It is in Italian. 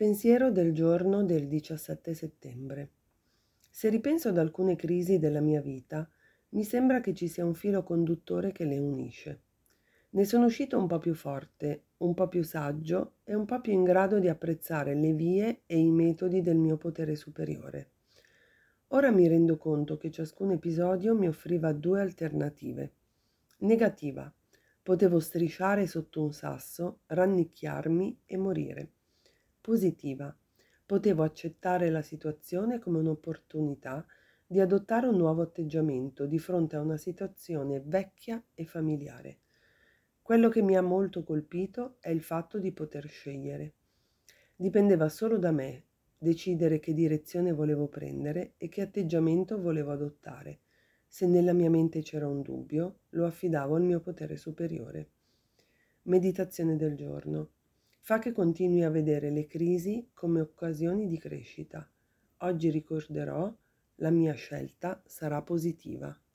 Pensiero del giorno del 17 settembre. Se ripenso ad alcune crisi della mia vita, mi sembra che ci sia un filo conduttore che le unisce. Ne sono uscito un po' più forte, un po' più saggio e un po' più in grado di apprezzare le vie e i metodi del mio potere superiore. Ora mi rendo conto che ciascun episodio mi offriva due alternative. Negativa. Potevo strisciare sotto un sasso, rannicchiarmi e morire. Positiva. Potevo accettare la situazione come un'opportunità di adottare un nuovo atteggiamento di fronte a una situazione vecchia e familiare. Quello che mi ha molto colpito è il fatto di poter scegliere. Dipendeva solo da me decidere che direzione volevo prendere e che atteggiamento volevo adottare. Se nella mia mente c'era un dubbio, lo affidavo al mio potere superiore. Meditazione del giorno. Fa che continui a vedere le crisi come occasioni di crescita. Oggi ricorderò, la mia scelta sarà positiva.